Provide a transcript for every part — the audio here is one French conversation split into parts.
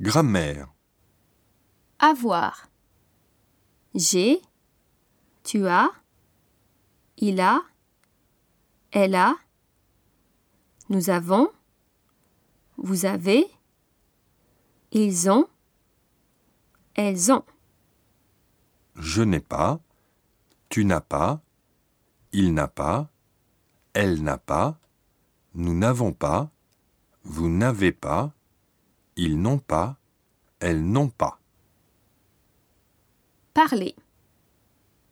Grammaire. Avoir. J'ai. Tu as. Il a. Elle a. Nous avons. Vous avez. Ils ont. Elles ont. Je n'ai pas. Tu n'as pas. Il n'a pas. Elle n'a pas. Nous n'avons pas. Vous n'avez pas. Ils n'ont pas. Elles n'ont pas. Parler.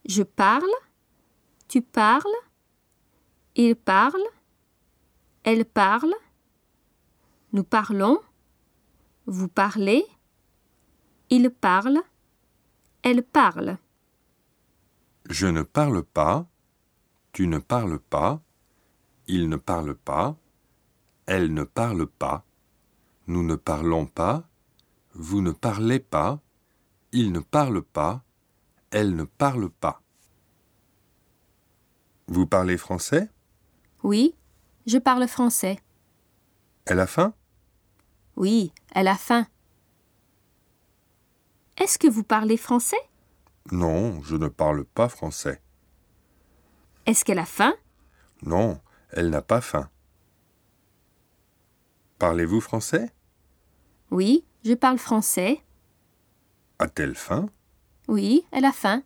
Je parle. Tu parles. Il parle. Elle parle. Nous parlons. Vous parlez. Il parle. Elle parle. Je ne parle pas. Tu ne parles pas. Il ne parle pas. Elle ne parle pas. Nous ne parlons pas. Vous ne parlez pas. Il ne parle pas. Elle ne parle pas. Vous parlez français? Oui, je parle français. Elle a faim? Oui, elle a faim. Est-ce que vous parlez français? Non, je ne parle pas français. Est-ce qu'elle a faim? Non, elle n'a pas faim. Parlez-vous français? Oui, je parle français. A-t-elle faim? Oui, elle a faim.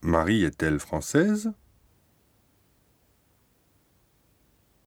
Marie est-elle française?